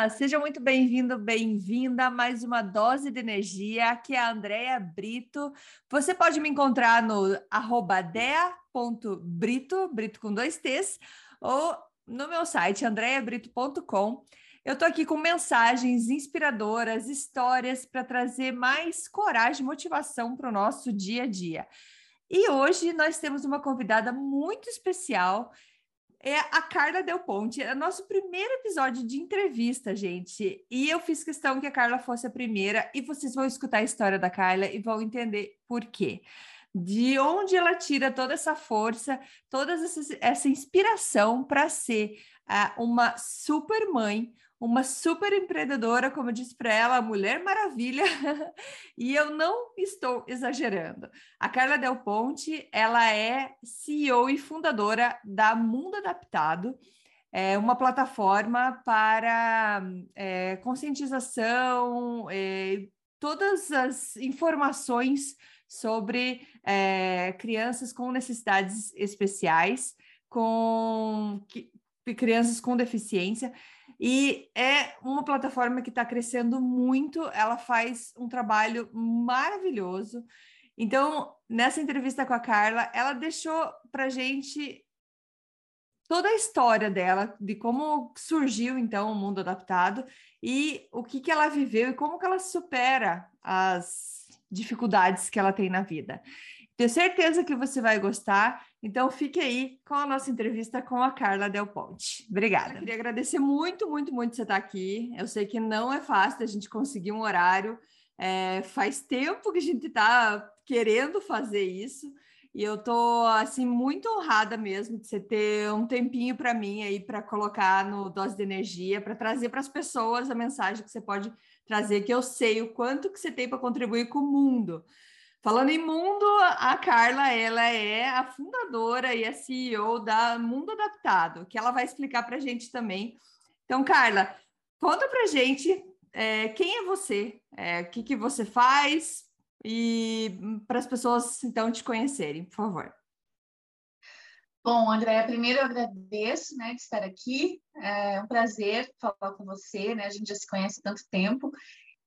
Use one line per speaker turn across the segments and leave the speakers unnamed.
Olá, seja muito bem-vindo, bem-vinda a mais uma dose de energia. Aqui é a Andrea Brito. Você pode me encontrar no dea.brito, brito com dois T's, ou no meu site andreabrito.com. Eu estou aqui com mensagens inspiradoras, histórias para trazer mais coragem e motivação para o nosso dia a dia. E hoje nós temos uma convidada muito especial é a Carla Del Ponte. É nosso primeiro episódio de entrevista, gente. E eu fiz questão que a Carla fosse a primeira, e vocês vão escutar a história da Carla e vão entender por quê. De onde ela tira toda essa força, toda essa, essa inspiração para ser uh, uma super mãe, uma super empreendedora, como eu disse para ela, Mulher Maravilha, e eu não estou exagerando. A Carla Del Ponte, ela é CEO e fundadora da Mundo Adaptado, é uma plataforma para é, conscientização, é, todas as informações sobre é, crianças com necessidades especiais, com que, crianças com deficiência. E é uma plataforma que está crescendo muito, ela faz um trabalho maravilhoso. Então, nessa entrevista com a Carla, ela deixou para gente toda a história dela, de como surgiu então o mundo adaptado e o que, que ela viveu e como que ela supera as dificuldades que ela tem na vida. Tenho certeza que você vai gostar. Então, fique aí com a nossa entrevista com a Carla Del Ponte. Obrigada. Eu queria agradecer muito, muito, muito você estar aqui. Eu sei que não é fácil a gente conseguir um horário. É, faz tempo que a gente está querendo fazer isso. E eu tô assim muito honrada mesmo de você ter um tempinho para mim aí para colocar no dose de energia, para trazer para as pessoas a mensagem que você pode trazer, que eu sei o quanto que você tem para contribuir com o mundo. Falando em mundo, a Carla, ela é a fundadora e a CEO da Mundo Adaptado, que ela vai explicar para a gente também. Então, Carla, conta para a gente é, quem é você, é, o que, que você faz e para as pessoas, então, te conhecerem, por favor.
Bom, Andréia, primeiro eu agradeço né, de estar aqui. É um prazer falar com você, né? A gente já se conhece há tanto tempo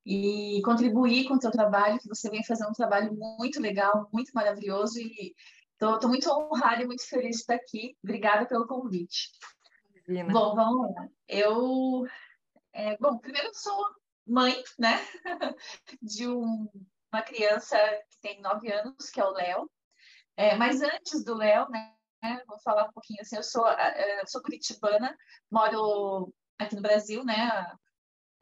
e contribuir com o teu trabalho, que você vem fazendo um trabalho muito legal, muito maravilhoso e estou muito honrada e muito feliz de estar aqui. Obrigada pelo convite. Imagina. Bom, vamos lá. Eu, é, bom, primeiro eu sou mãe, né, de um, uma criança que tem nove anos, que é o Léo. É, mas antes do Léo, né, vou falar um pouquinho assim, eu sou, é, eu sou curitibana, moro aqui no Brasil, né,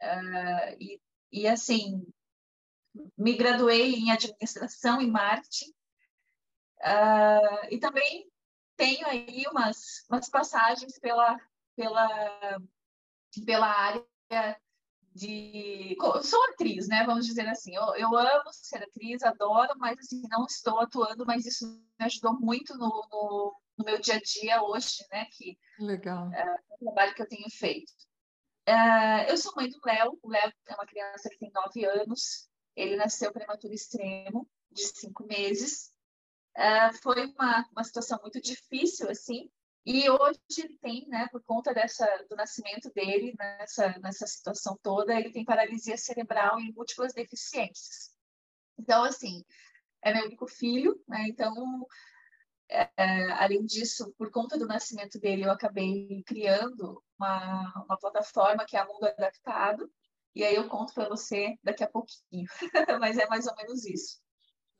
Uh, e e, assim, me graduei em administração e marketing. Uh, e também tenho aí umas, umas passagens pela, pela, pela área de. Sou atriz, né? Vamos dizer assim. Eu, eu amo ser atriz, adoro, mas assim, não estou atuando, mas isso me ajudou muito no, no, no meu dia a dia hoje, né? Que,
Legal.
É, o trabalho que eu tenho feito. Uh, eu sou mãe do Léo. O Léo é uma criança que tem nove anos. Ele nasceu prematuro extremo, de cinco meses. Uh, foi uma, uma situação muito difícil, assim. E hoje ele tem, né, por conta dessa, do nascimento dele, nessa, nessa situação toda, ele tem paralisia cerebral e múltiplas deficiências. Então, assim, é meu único filho, né? Então, é, além disso, por conta do nascimento dele, eu acabei criando uma, uma plataforma que é a Mundo Adaptado, e aí eu conto para você daqui a pouquinho, mas é mais ou menos isso.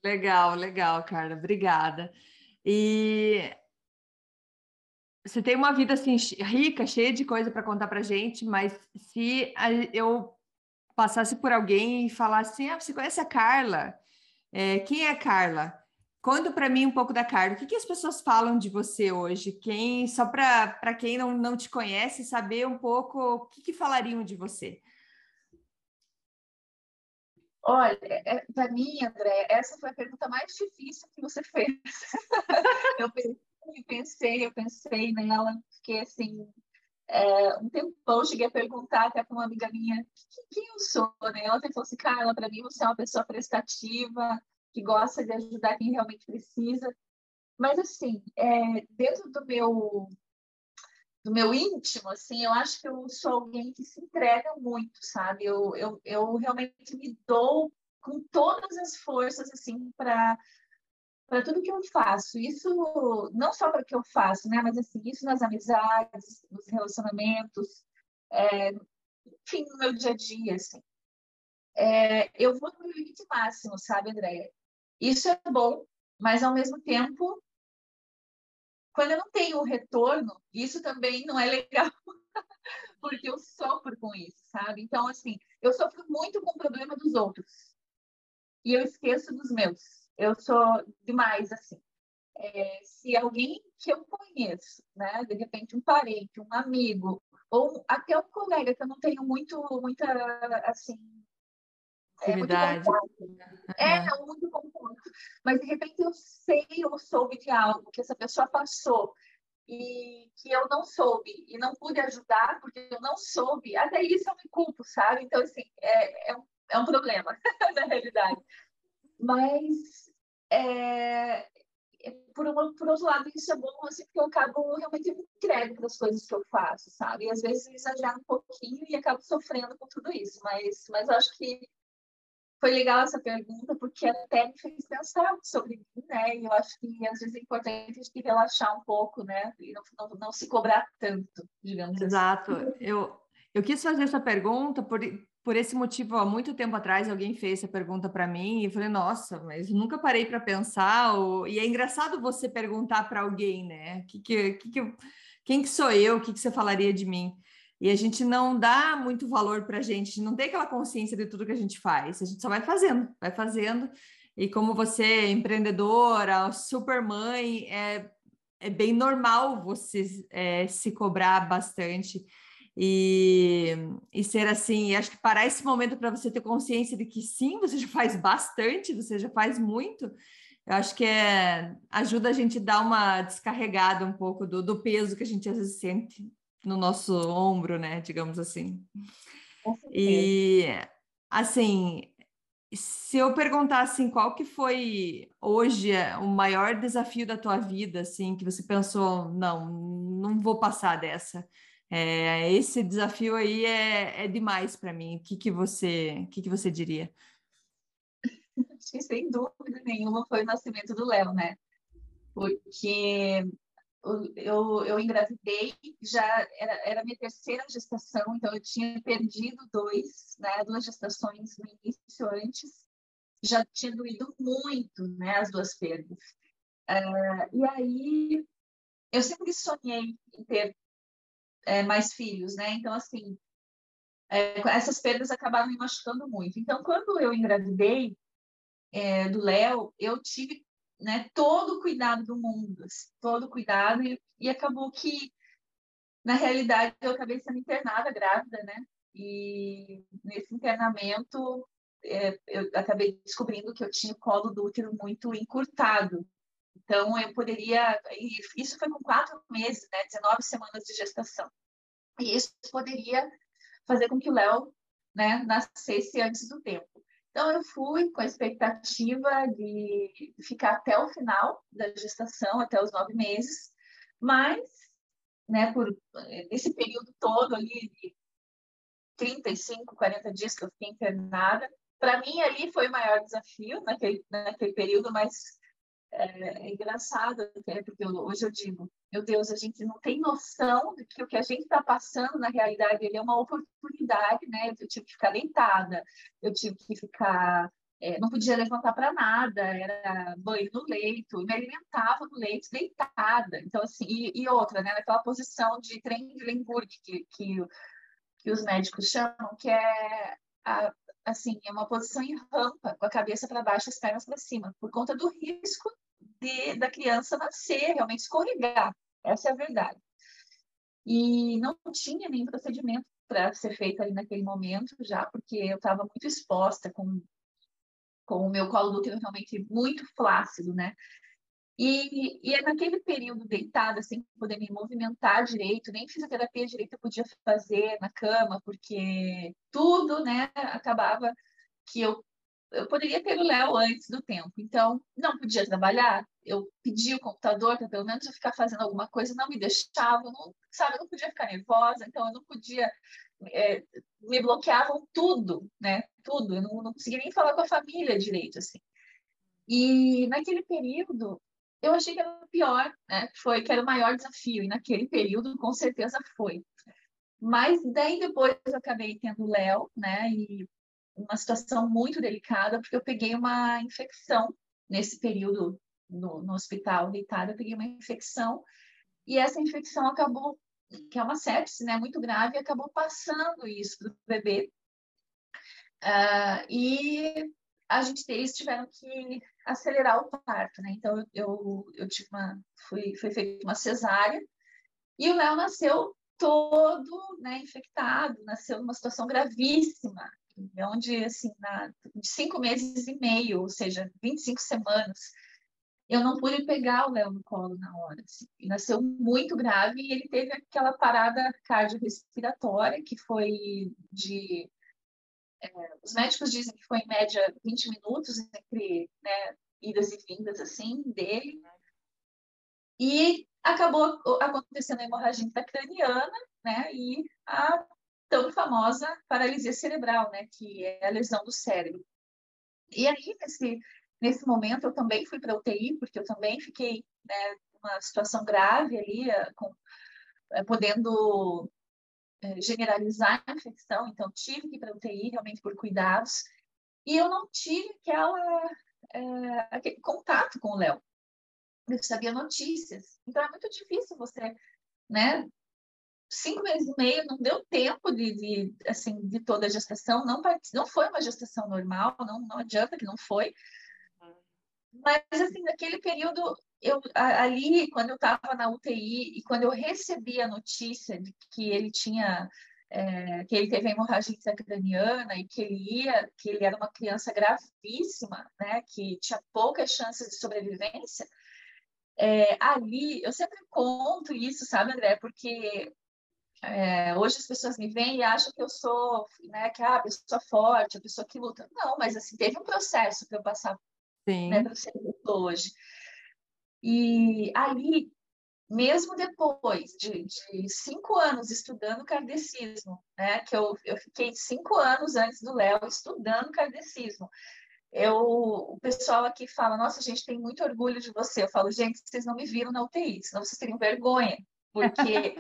Legal, legal, Carla, obrigada. E você tem uma vida assim rica, cheia de coisa para contar para gente, mas se eu passasse por alguém e falasse assim, ah, você conhece a Carla? É, quem é a Carla? Conta para mim um pouco da Carla. O que, que, as pessoas falam de você hoje? Quem, só para quem não, não te conhece, saber um pouco o que, que falariam de você.
Olha, é, para mim, André, essa foi a pergunta mais difícil que você fez. eu pensei, eu pensei, nela, fiquei assim, é, um tempão, cheguei a perguntar até para uma amiga minha quem eu sou, né? Ela falou assim, Carla, para mim você é uma pessoa prestativa, que gosta de ajudar quem realmente precisa. Mas, assim, é, dentro do meu, do meu íntimo, assim, eu acho que eu sou alguém que se entrega muito, sabe? Eu, eu, eu realmente me dou com todas as forças, assim, para para tudo que eu faço. Isso não só para o que eu faço, né? Mas assim, isso nas amizades, nos relacionamentos, é, enfim, no meu dia a dia, assim. É, eu vou no meu limite máximo, sabe, Andréia? Isso é bom, mas ao mesmo tempo, quando eu não tenho o retorno, isso também não é legal, porque eu sofro com isso, sabe? Então, assim, eu sofro muito com o problema dos outros e eu esqueço dos meus. Eu sou demais assim. É, se alguém que eu conheço, né, de repente um parente, um amigo, ou até um colega que eu não tenho muito, muita, assim,
é, muito
é, não, muito conforto. Mas de repente eu sei ou soube de algo que essa pessoa passou e que eu não soube e não pude ajudar porque eu não soube, até isso eu me culpo, sabe? Então, assim, é, é, um, é um problema, na realidade. Mas, é, é, por, uma, por outro lado, isso é bom, assim, porque eu acabo realmente me entrego para as coisas que eu faço, sabe? E às vezes exagero um pouquinho e acabo sofrendo com tudo isso. Mas, mas acho que foi legal essa pergunta, porque até me fez pensar sobre mim, né? E eu acho que às vezes é importante a gente relaxar um pouco, né? E não, não, não se cobrar tanto, digamos
Exato. assim. Exato. Eu, eu quis fazer essa pergunta por, por esse motivo, há muito tempo atrás, alguém fez essa pergunta para mim e eu falei, nossa, mas nunca parei para pensar. Ou... E é engraçado você perguntar para alguém, né? Que, que, que, que, quem que sou eu? O que, que você falaria de mim? E a gente não dá muito valor para a gente, não tem aquela consciência de tudo que a gente faz. A gente só vai fazendo, vai fazendo. E como você é empreendedora, super mãe, é, é bem normal você é, se cobrar bastante e, e ser assim, e acho que parar esse momento para você ter consciência de que sim, você já faz bastante, você já faz muito, eu acho que é, ajuda a gente a dar uma descarregada um pouco do, do peso que a gente às vezes sente no nosso ombro, né, digamos assim. E assim, se eu perguntar assim, qual que foi hoje o maior desafio da tua vida, assim, que você pensou, não, não vou passar dessa. É, esse desafio aí é, é demais para mim. O que, que você, que, que você diria?
Sem dúvida nenhuma foi o nascimento do Léo, né? Porque eu, eu engravidei, já era, era minha terceira gestação, então eu tinha perdido dois, né? Duas gestações no início antes, já tinha doído muito, né? As duas perdas. Uh, e aí eu sempre sonhei em ter é, mais filhos, né? Então, assim, é, essas perdas acabaram me machucando muito. Então, quando eu engravidei é, do Léo, eu tive né, todo o cuidado do mundo, assim, todo o cuidado, e, e acabou que, na realidade, eu acabei sendo internada grávida, né? E nesse internamento, é, eu acabei descobrindo que eu tinha o colo do útero muito encurtado. Então, eu poderia. Isso foi com quatro meses, né? 19 semanas de gestação. E isso poderia fazer com que o Léo né, nascesse antes do tempo. Então, eu fui com a expectativa de ficar até o final da gestação, até os nove meses, mas, né, por esse período todo ali de 35, 40 dias que eu fiquei internada, para mim ali foi o maior desafio naquele, naquele período, mas é, é engraçado até, porque eu, hoje eu digo, meu Deus, a gente não tem noção de que o que a gente está passando na realidade ele é uma oportunidade, né? Eu tive que ficar deitada, eu tive que ficar, é, não podia levantar para nada, era banho no leito, me alimentava no leito deitada. Então assim, e, e outra, né? Naquela posição de Trendelenburg que, que, que os médicos chamam, que é a, assim, é uma posição em rampa, com a cabeça para baixo, as pernas para cima, por conta do risco de, da criança nascer, realmente escorregar. Essa é a verdade. E não tinha nenhum procedimento para ser feito ali naquele momento já, porque eu estava muito exposta com, com o meu colo útero realmente muito flácido, né? E, e é naquele período deitada, sem poder me movimentar direito, nem fisioterapia direito eu podia fazer na cama, porque tudo, né, acabava que eu eu poderia ter o Léo antes do tempo. Então, não podia trabalhar. Eu pedi o computador para pelo menos eu ficar fazendo alguma coisa, não me deixava, não, sabe? Eu não podia ficar nervosa, então eu não podia. É, me bloqueavam tudo, né? Tudo. Eu não, não conseguia nem falar com a família direito, assim. E naquele período, eu achei que era o pior, né? Foi que era o maior desafio, e naquele período, com certeza, foi. Mas daí depois eu acabei tendo o Léo, né? E uma situação muito delicada, porque eu peguei uma infecção nesse período no, no hospital deitada, eu peguei uma infecção e essa infecção acabou, que é uma sepse, né, muito grave, acabou passando isso para o bebê. Uh, e a gente eles tiveram que acelerar o parto, né? Então eu, eu, eu tive uma, fui, foi feita uma cesárea e o Léo nasceu todo, né, infectado, nasceu numa situação gravíssima, onde, assim, na, de cinco meses e meio, ou seja, 25 semanas, eu não pude pegar o Léo no colo na hora. Assim. Ele nasceu muito grave e ele teve aquela parada cardiorrespiratória, que foi de. É, os médicos dizem que foi em média 20 minutos entre né, idas e vindas assim dele. E acabou acontecendo a hemorragia intracraniana, né? E a tão famosa paralisia cerebral, né, que é a lesão do cérebro. E aí, nesse, nesse momento, eu também fui para UTI, porque eu também fiquei né, numa situação grave ali, eh, com, é, podendo é, generalizar a infecção, então tive que ir para UTI realmente por cuidados, e eu não tive aquela, é, aquele contato com o Léo. Eu sabia notícias. Então é muito difícil você né, cinco meses e meio não deu tempo de, de, assim de toda a gestação não não foi uma gestação normal não não adianta que não foi. Mas assim naquele período eu ali quando eu estava na UTI e quando eu recebi a notícia de que ele tinha é, que ele teve hemorragia intracraniana e que ele ia que ele era uma criança gravíssima né que tinha poucas chances de sobrevivência é, ali eu sempre conto isso sabe André? Porque é, hoje as pessoas me veem e acham que eu sou, né, que ah, a pessoa forte, a pessoa que luta. Não, mas assim, teve um processo para eu passar né, para ser hoje. E ali, mesmo depois de, de, cinco anos estudando kardecismo, né, que eu, eu fiquei cinco anos antes do Léo estudando kardecismo, eu, o pessoal aqui fala, nossa, a gente tem muito orgulho de você. Eu falo, gente, vocês não me viram na UTI, senão vocês teriam vergonha porque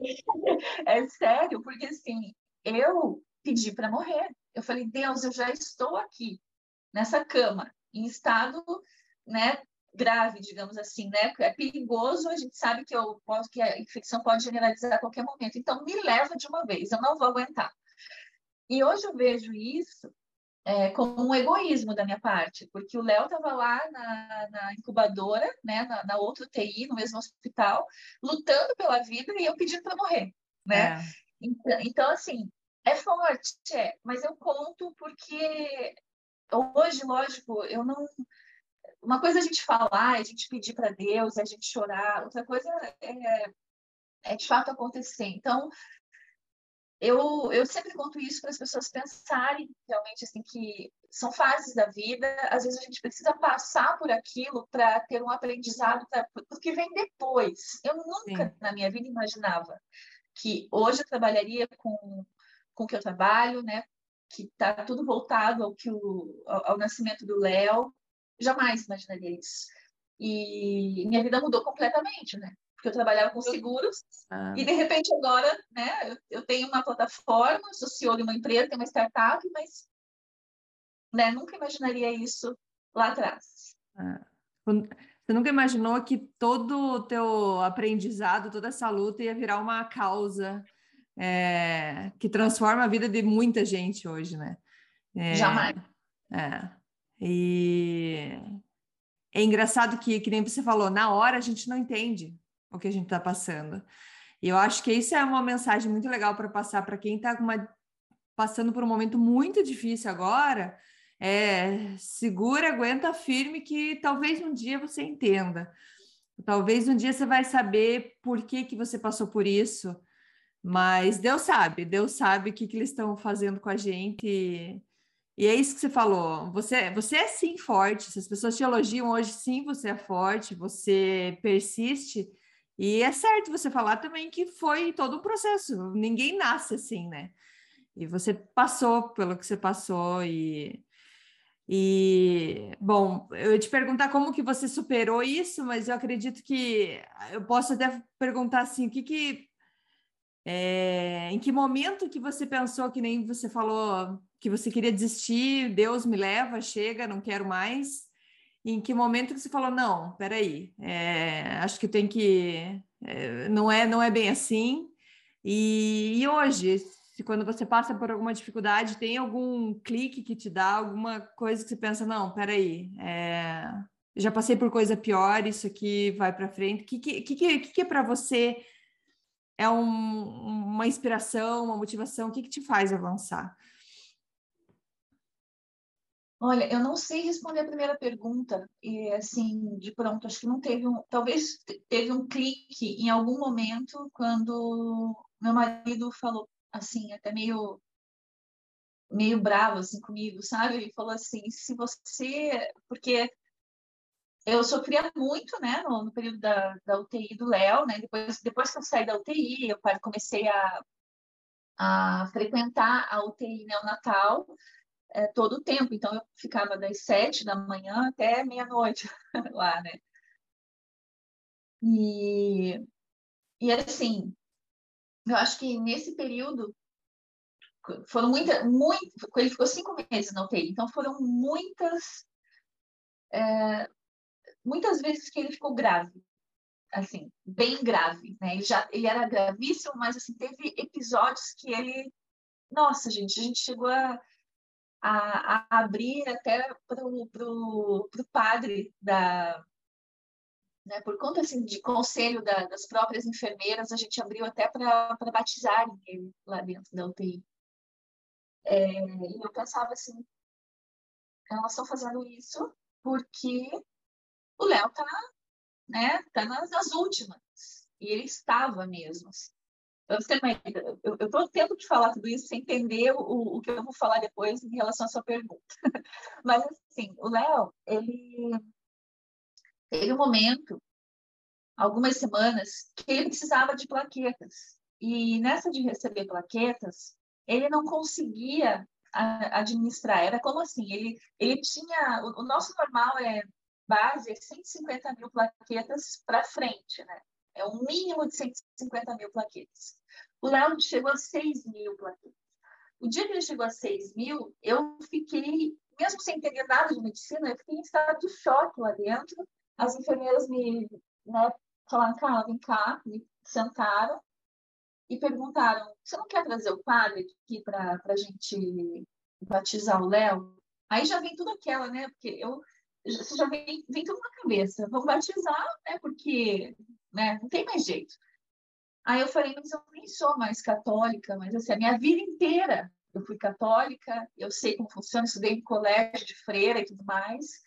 é sério, porque assim, eu pedi para morrer. Eu falei, Deus, eu já estou aqui nessa cama, em estado, né, grave, digamos assim, né? É perigoso, a gente sabe que eu posso que a infecção pode generalizar a qualquer momento. Então me leva de uma vez, eu não vou aguentar. E hoje eu vejo isso é, como um egoísmo da minha parte, porque o Léo estava lá na, na, incubadora, né, na, na outra UTI, no mesmo hospital, lutando pela vida e eu pedindo para morrer, né? É. Então, então, assim, é forte, é, mas eu conto porque hoje, lógico, eu não. Uma coisa é a gente falar, é a gente pedir para Deus, é a gente chorar, outra coisa é, é de fato acontecer. Então, eu, eu sempre conto isso para as pessoas pensarem realmente assim que são fases da vida, às vezes a gente precisa passar por aquilo para ter um aprendizado para o que vem depois. Eu nunca Sim. na minha vida imaginava que hoje eu trabalharia com, com o que eu trabalho, né? Que está tudo voltado ao que o, ao, ao nascimento do Léo. Jamais imaginaria isso. E minha vida mudou completamente, né? Porque eu trabalhava com seguros, ah. e de repente agora, né, eu, eu, tenho uma plataforma, sou CEO de uma empresa, tenho uma startup, mas né, nunca imaginaria isso lá atrás.
Ah. Você nunca imaginou que todo o teu aprendizado, toda essa luta ia virar uma causa é, que transforma a vida de muita gente hoje, né?
É, Jamais.
É. E é engraçado que, que nem você falou, na hora a gente não entende o que a gente está passando. E eu acho que isso é uma mensagem muito legal para passar para quem está passando por um momento muito difícil agora. É, segura, aguenta firme, que talvez um dia você entenda. Talvez um dia você vai saber por que, que você passou por isso, mas Deus sabe, Deus sabe o que, que eles estão fazendo com a gente. E, E é isso que você falou. Você, você é sim forte. Se as pessoas te elogiam hoje, sim, você é forte, você persiste. E é certo você falar também que foi todo um processo. Ninguém nasce assim, né? E você passou pelo que você passou e e bom, eu ia te perguntar como que você superou isso, mas eu acredito que eu posso até perguntar assim, o que que é, em que momento que você pensou que nem você falou que você queria desistir, Deus me leva, chega, não quero mais? Em que momento você falou não, peraí, é, acho que tem que é, não é não é bem assim. E, e hoje, se quando você passa por alguma dificuldade, tem algum clique que te dá alguma coisa que você pensa não, peraí, é, já passei por coisa pior, isso aqui vai para frente. O que que, que, que, que é para você é um, uma inspiração, uma motivação? O que, que te faz avançar?
Olha, eu não sei responder a primeira pergunta, e assim, de pronto, acho que não teve um, talvez teve um clique em algum momento quando meu marido falou assim, até meio meio bravo assim comigo, sabe? Ele falou assim, se você, porque eu sofria muito, né, no, no período da, da UTI do Léo, né? Depois, depois que eu saí da UTI, eu comecei a, a frequentar a UTI neonatal é, todo o tempo. Então, eu ficava das sete da manhã até meia-noite lá, né? E, e assim, eu acho que nesse período foram muitas, muito, ele ficou cinco meses na UTI, então foram muitas é, muitas vezes que ele ficou grave, assim, bem grave, né? Ele já ele era gravíssimo, mas assim teve episódios que ele, nossa, gente, a gente chegou a, a, a abrir até para o padre da né, por conta assim, de conselho da, das próprias enfermeiras, a gente abriu até para batizarem ele lá dentro da UTI. É, e eu pensava assim, elas estão fazendo isso porque o Léo está né, tá nas, nas, últimas. E ele estava mesmo. Assim. Eu estou tendo que falar tudo isso sem entender o, o que eu vou falar depois em relação à sua pergunta. Mas, assim, o Léo, ele teve um momento, algumas semanas, que ele precisava de plaquetas. E nessa de receber plaquetas, ele não conseguia administrar. Era como assim? Ele, ele tinha. O, o nosso normal é base é 150 mil plaquetas para frente, né? É um mínimo de 150 mil plaquetas. O Léo chegou a 6 mil plaquetas. O dia que ele chegou a 6 mil, eu fiquei, mesmo sem entender nada de medicina, eu fiquei em estado de choque lá dentro as enfermeiras me né, falaram, vem cá, me sentaram e perguntaram, você não quer trazer o padre aqui para a gente batizar o Léo? Aí já vem tudo aquela, né? Porque eu, você já vem, vem tudo na cabeça. Vamos batizar, né? Porque né, não tem mais jeito. Aí eu falei, mas eu nem sou mais católica, mas assim, a minha vida inteira eu fui católica, eu sei como funciona, estudei em colégio de freira e tudo mais.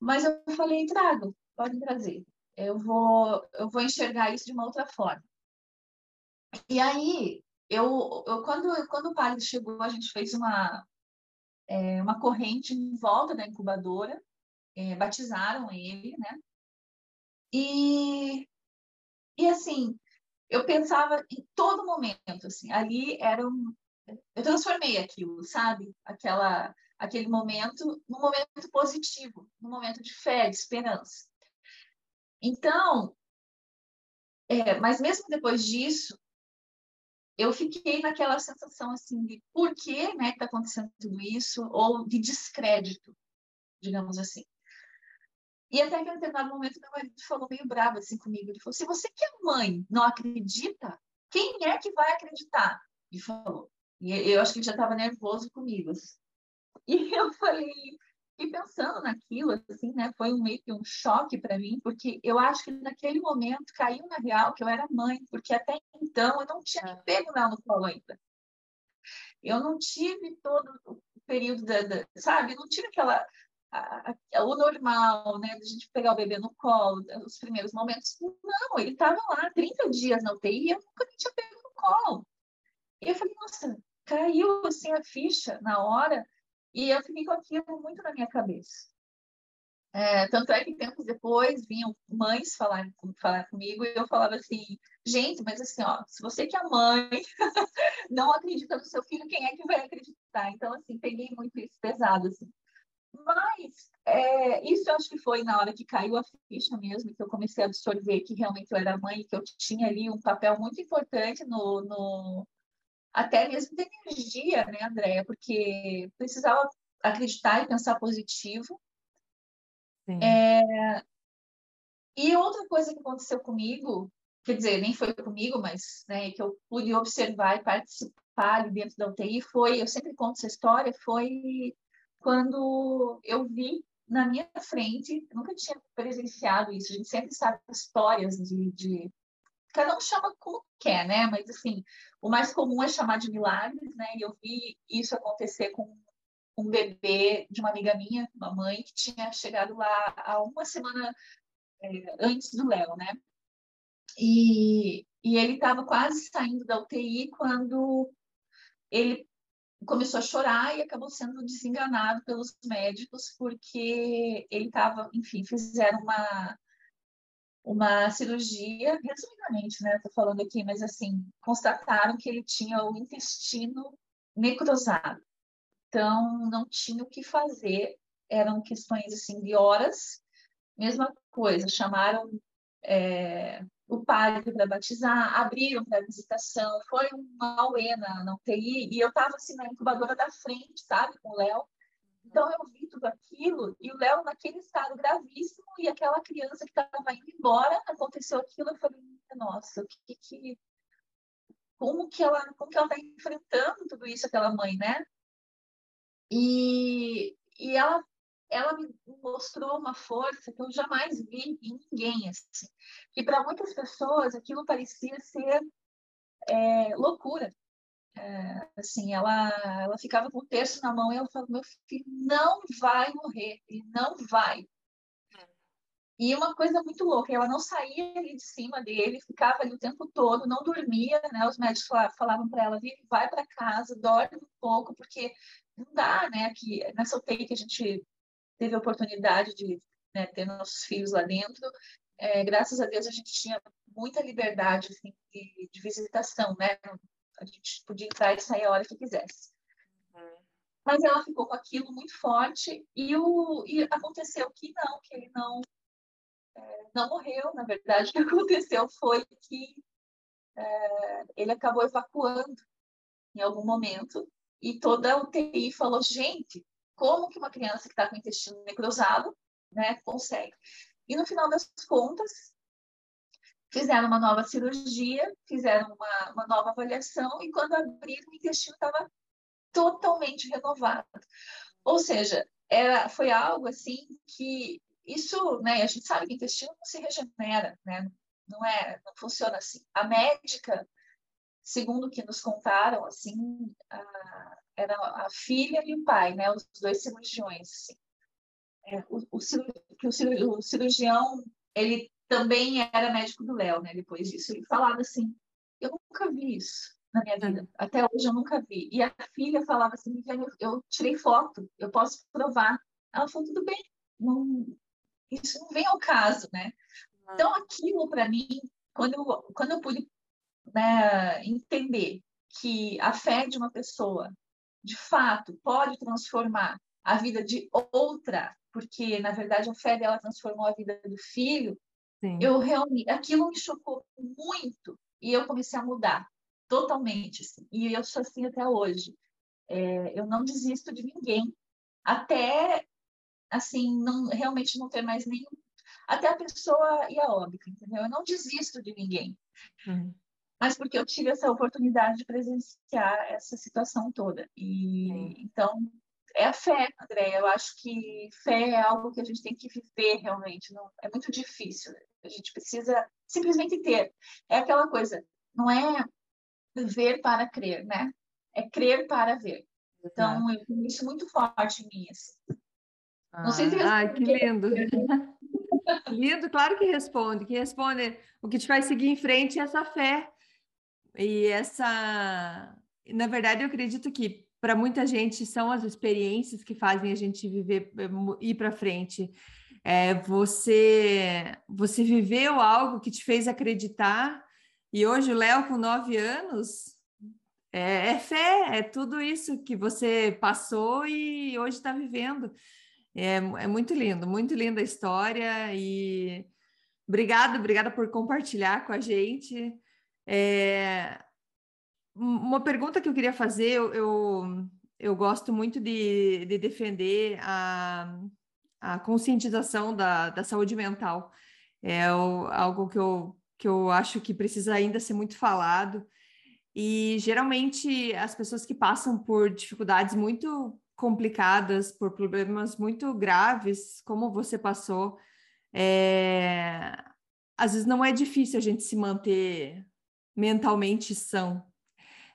Mas eu falei, trago, pode trazer. Eu vou, eu vou enxergar isso de uma outra forma. E aí, eu, eu quando, quando o padre chegou, a gente fez uma, é, uma corrente em volta da incubadora, é, batizaram ele, né? E, e assim, eu pensava em todo momento, assim, ali era um, eu transformei aquilo, sabe? Aquela aquele momento no momento positivo, no momento de fé, de esperança. Então, é, mas mesmo depois disso, eu fiquei naquela sensação assim de por que né, está acontecendo tudo isso, ou de descrédito, digamos assim. E até que em determinado momento meu marido falou meio bravo assim comigo. Ele falou: se você que é mãe não acredita, quem é que vai acreditar? Ele falou. E eu acho que ele já estava nervoso comigo. Assim. E eu falei, fiquei pensando naquilo, assim, né? Foi um, meio que um choque para mim, porque eu acho que naquele momento caiu na real que eu era mãe, porque até então eu não tinha é. pego ela no colo ainda. Eu não tive todo o período da, da sabe? Eu não tive aquela a, o normal, né, de a gente pegar o bebê no colo, os primeiros momentos. Não, ele estava lá 30 dias na UTI e eu nunca me tinha pego no colo. E eu falei, nossa, caiu assim a ficha na hora E eu fiquei com aquilo muito na minha cabeça. É, tanto é que tempos depois vinham mães falar, falar comigo e eu falava assim, gente, mas assim, ó, se você que é mãe não acredita no seu filho, quem é que vai acreditar? Então, assim, peguei muito isso pesado, assim. Mas é, isso eu acho que foi na hora que caiu a ficha mesmo, que eu comecei a absorver que realmente eu era mãe, que eu tinha ali um papel muito importante no, no até mesmo de energia, né, Andréia? Porque precisava acreditar e pensar positivo. É... E outra coisa que aconteceu comigo, quer dizer, nem foi comigo, mas né, que eu pude observar e participar ali dentro da UTI foi, eu sempre conto essa história, foi quando eu vi na minha frente, nunca tinha presenciado isso, a gente sempre sabe histórias de, de cada um chama como quer, né? Mas assim, o mais comum é chamar de milagres, né? E eu vi isso acontecer com um bebê de uma amiga minha, uma mãe, que tinha chegado lá há uma semana é, antes do Léo, né? E, e ele estava quase saindo da UTI quando ele começou a chorar e acabou sendo desenganado pelos médicos porque ele estava, enfim, fizeram uma uma cirurgia, resumidamente, né? Estou falando aqui, mas assim, constataram que ele tinha o intestino necrosado. Então, não tinha o que fazer, eram questões assim de horas. Mesma coisa, chamaram é, o padre para batizar, abriram para visitação, foi uma auê na, na UTI, e eu estava assim na incubadora da frente, sabe, com o Léo, então eu vi tudo aquilo e o Léo naquele estado gravíssimo e aquela criança que estava indo embora, aconteceu aquilo, eu falei, nossa, o que que como que ela, como que ela está enfrentando tudo isso aquela mãe, né? E, e ela ela me mostrou uma força que eu jamais vi em ninguém assim. E para muitas pessoas aquilo parecia ser é, loucura, é, assim, ela, ela ficava com o terço na mão e ela falava, meu filho não vai morrer, ele não vai. E uma coisa muito louca, ela não saía ali de cima dele, ficava ali o tempo todo, não dormia, né? Os médicos falavam para ela, vai para casa, dorme um pouco, porque não dá, né? Que nessa UTI que a gente teve a oportunidade de né, ter nossos filhos lá dentro, é, graças a Deus a gente tinha muita liberdade assim, de, de visitação, né? A gente podia entrar e sair a hora que quisesse. Uhum. Mas ela ficou com aquilo muito forte e, o, e aconteceu que não, que ele não, é, não morreu. Na verdade, o que aconteceu foi que é, ele acabou evacuando em algum momento e toda a UTI falou, gente, como que uma criança que está com o intestino necrosado né, consegue? E no final das contas, fizeram uma nova cirurgia, fizeram uma, uma nova avaliação e quando abriram o intestino estava totalmente renovado. Ou seja, era, foi algo assim que isso, né, a gente sabe que o intestino não se regenera, né? Não é, não funciona assim. A médica, segundo o que nos contaram, assim, a, era a filha e o pai, né, os dois cirurgiões, assim. É, o, o, o, o cirurgião, ele também era médico do Léo, né? Depois disso, ele falava assim: eu nunca vi isso na minha vida, até hoje eu nunca vi. E a filha falava assim: eu, eu tirei foto, eu posso provar. Ela falou: tudo bem, não, isso não vem ao caso, né? Então, aquilo para mim, quando eu, quando eu pude né, entender que a fé de uma pessoa, de fato, pode transformar a vida de outra, porque na verdade a fé dela transformou a vida do filho, Sim. Eu realmente, aquilo me chocou muito e eu comecei a mudar totalmente. Assim, e eu sou assim até hoje. É, eu não desisto de ninguém, até assim não realmente não ter mais nenhum, até a pessoa e a óbito, entendeu? Eu não desisto de ninguém. Uhum. Mas porque eu tive essa oportunidade de presenciar essa situação toda. E uhum. então é a fé, André. Eu acho que fé é algo que a gente tem que viver realmente. Não, é muito difícil. A gente precisa simplesmente ter. É aquela coisa, não é ver para crer, né? É crer para ver. Então, eu tenho isso muito forte em mim. Assim.
Ah, não sei se ah, que lindo. lindo, claro que responde. Que responde. O que te faz seguir em frente é essa fé. E essa. Na verdade, eu acredito que para muita gente são as experiências que fazem a gente viver, eh, ir para frente. É, você, você viveu algo que te fez acreditar, e hoje o Léo, com nove anos, é, é, fé, é tudo isso que você passou e hoje está vivendo. É, é muito lindo, muito linda a história e obrigada, obrigada por compartilhar com a gente. É, uma pergunta que eu queria fazer, eu, eu, eu gosto muito de, de defender a, a conscientização da, da saúde mental. É o, algo que eu, que eu acho que precisa ainda ser muito falado. E geralmente as pessoas que passam por dificuldades muito complicadas, por problemas muito graves, como você passou, é... às vezes não é difícil a gente se manter mentalmente são.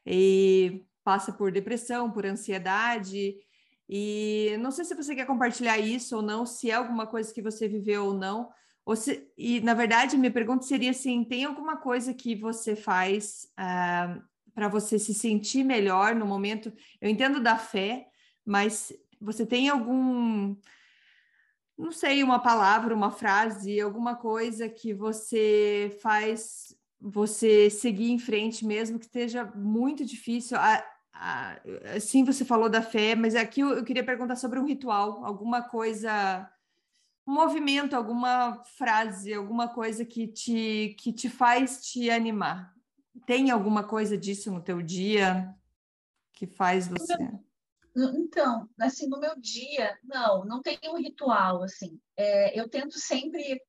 E passa por depressão, por ansiedade. E não sei se você quer compartilhar isso ou não, se é alguma coisa que você viveu ou não. Ou se, e, na verdade, minha pergunta seria assim: tem alguma coisa que você faz ah, para você se sentir melhor no momento? Eu entendo da fé, mas você tem algum, não sei, uma palavra, uma frase, alguma coisa que você faz você seguir em frente, mesmo que esteja muito difícil? A, a, sim, você falou da fé, mas aqui eu, eu queria perguntar sobre um ritual, alguma coisa um movimento, alguma frase, alguma coisa que te, que te faz te animar? Tem alguma coisa disso no teu dia que faz você?
Então, assim, no meu dia, não, não tem um ritual, assim. É, eu tento sempre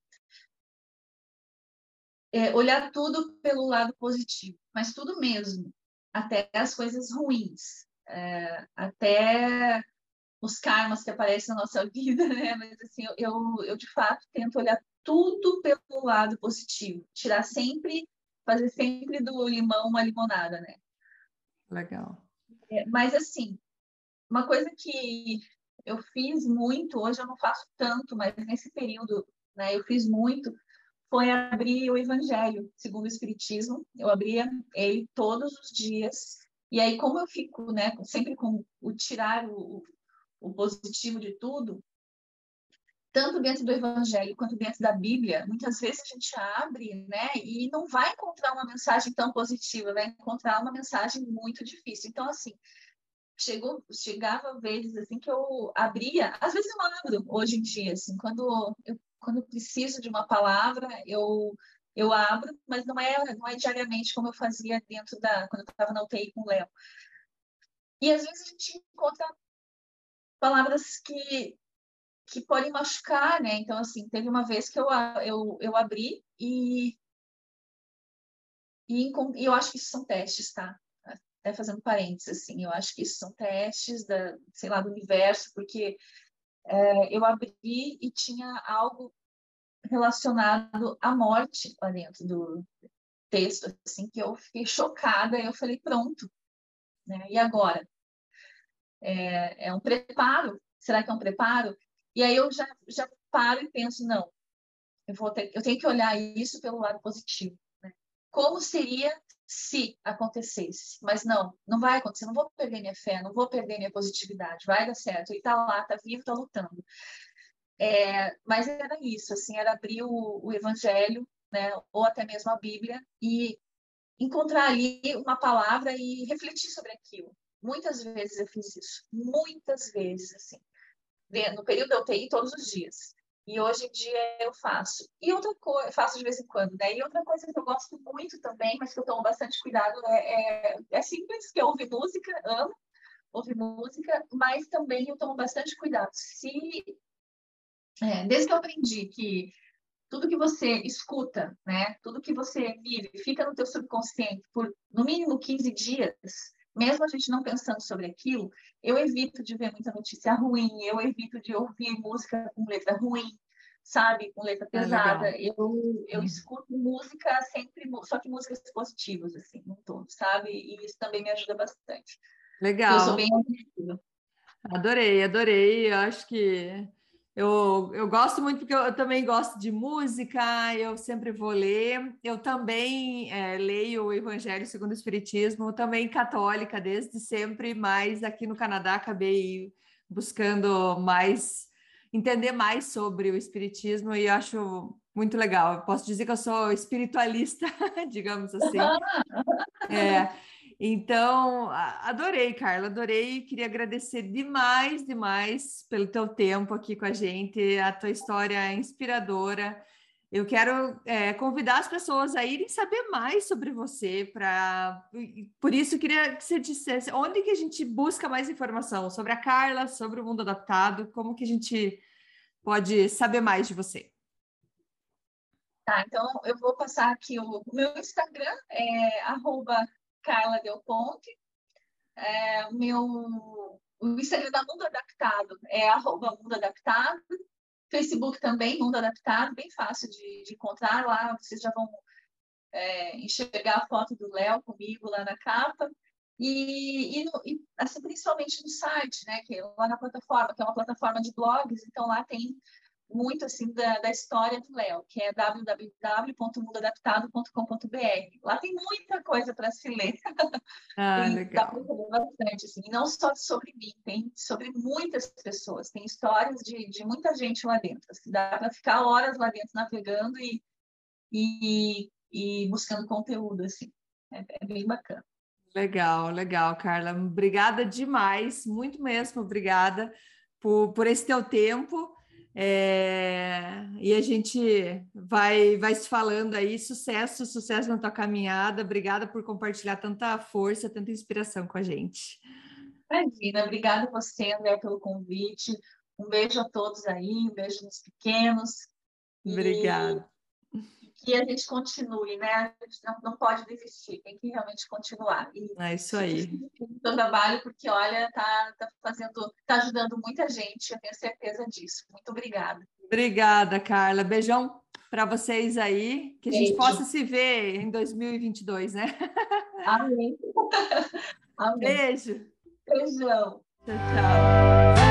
é, olhar tudo pelo lado positivo, mas tudo mesmo, até as coisas ruins, é, até os karmas que aparecem na nossa vida, né? Mas assim, eu, eu de fato tento olhar tudo pelo lado positivo, tirar sempre, fazer sempre do limão uma limonada, né?
Legal.
É, mas assim, uma coisa que eu fiz muito, hoje eu não faço tanto, mas nesse período, né, eu fiz muito, foi abrir o Evangelho segundo o Espiritismo. Eu abria ele todos os dias. E aí, como eu fico, né, sempre com o tirar o, o positivo de tudo, tanto dentro do Evangelho quanto dentro da Bíblia, muitas vezes a gente abre, né, e não vai encontrar uma mensagem tão positiva, vai encontrar uma mensagem muito difícil. Então, assim, chegou, chegava vezes assim que eu abria, às vezes eu abro hoje em dia, assim, quando eu, quando eu preciso de uma palavra, eu eu abro, mas não é não é diariamente como eu fazia dentro da quando eu estava na UTI com o Léo. E às vezes a gente encontra palavras que que podem machucar, né? Então, assim, teve uma vez que eu, eu, eu abri e, e, e eu acho que isso são testes, tá? Até fazendo parênteses, assim, eu acho que isso são testes da, sei lá, do universo, porque é, eu abri e tinha algo relacionado à morte lá dentro do texto, assim, que eu fiquei chocada, eu falei, pronto, né? E agora? É, é um preparo. Será que é um preparo? E aí eu já, já paro e penso, não, eu, vou ter, eu tenho que olhar isso pelo lado positivo. Né? Como seria se acontecesse? Mas não, não vai acontecer, não vou perder minha fé, não vou perder minha positividade, vai dar certo. Ele está lá, está vivo, está lutando. É, mas era isso, assim, era abrir o, o Evangelho, né, ou até mesmo a Bíblia, e encontrar ali uma palavra e refletir sobre aquilo. Muitas vezes eu fiz isso, muitas vezes, assim, no período da UTI todos os dias. E hoje em dia eu faço. E outra coisa, faço de vez em quando, né? E outra coisa que eu gosto muito também, mas que eu tomo bastante cuidado, é, é, é simples, que é ouvir música, amo ouvir música, mas também eu tomo bastante cuidado. Se, é, desde que eu aprendi que tudo que você escuta, né? Tudo que você vive, fica no teu subconsciente por no mínimo 15 dias, mesmo a gente não pensando sobre aquilo, eu evito de ver muita notícia ruim, eu evito de ouvir música com letra ruim, sabe, com letra é pesada. É eu, eu uhum. escuto música sempre, só que músicas positivas, assim, no todo, sabe? E isso também me ajuda bastante.
Legal. Eu
sou bem
Adorei, adorei. Eu acho que Eu, eu gosto muito porque eu, eu, também gosto de música, eu sempre vou ler. Eu também é, leio o Evangelho segundo o Espiritismo, também católica desde sempre, mas aqui no Canadá acabei buscando mais entender mais sobre o Espiritismo e acho muito legal. Eu posso dizer que eu sou espiritualista, digamos assim. É, então, adorei, Carla, adorei. Queria agradecer demais, demais pelo teu tempo aqui com a gente, a tua história é inspiradora. Eu quero é, convidar as pessoas a irem saber mais sobre você, para por isso queria que você dissesse onde que a gente busca mais informação sobre a Carla, sobre o mundo adaptado, como que a gente pode saber mais de você.
Tá, então eu vou passar aqui o, meu Instagram é arroba Carla Del Ponte. É, meu o Instagram da Mundo Adaptado é arroba Mundo Adaptado. Facebook também, Mundo Adaptado, bem fácil de, de encontrar lá. Vocês já vão é, enxergar a foto do Léo comigo lá na capa. E, e, no, e, assim, principalmente no site, né, que é lá na plataforma, que é uma plataforma de blogs, então lá tem muito assim da, da história do Léo, que é www.mundoadaptado.com.br. Lá tem muita coisa para se ler.
Ah, tem, legal. Dá
bastante, assim, e não só sobre mim, tem sobre muitas pessoas, tem histórias de, de muita gente lá dentro. Assim, dá para ficar horas lá dentro navegando e, e, e buscando conteúdo, assim. É, é bem bacana.
Legal, legal, Carla. Obrigada demais, muito mesmo, obrigada por, por esse teu tempo. É, e a gente vai, vai se falando aí. Sucesso, sucesso na tua caminhada. Obrigada por compartilhar tanta força, tanta inspiração com a gente.
Imagina, obrigada você, André, pelo convite. Um beijo a todos aí, um beijo nos pequenos.
Obrigada.
Que a gente continue, né? A gente não, não pode desistir, tem que realmente continuar. E
é isso aí.
O trabalho, porque olha, tá, tá fazendo, tá ajudando muita gente, eu tenho certeza disso. Muito obrigada.
Obrigada, Carla. Beijão para vocês aí, que a gente possa se ver em 2022, né?
Amém.
Amém. Beijo.
Beijão.
Tchau, tchau.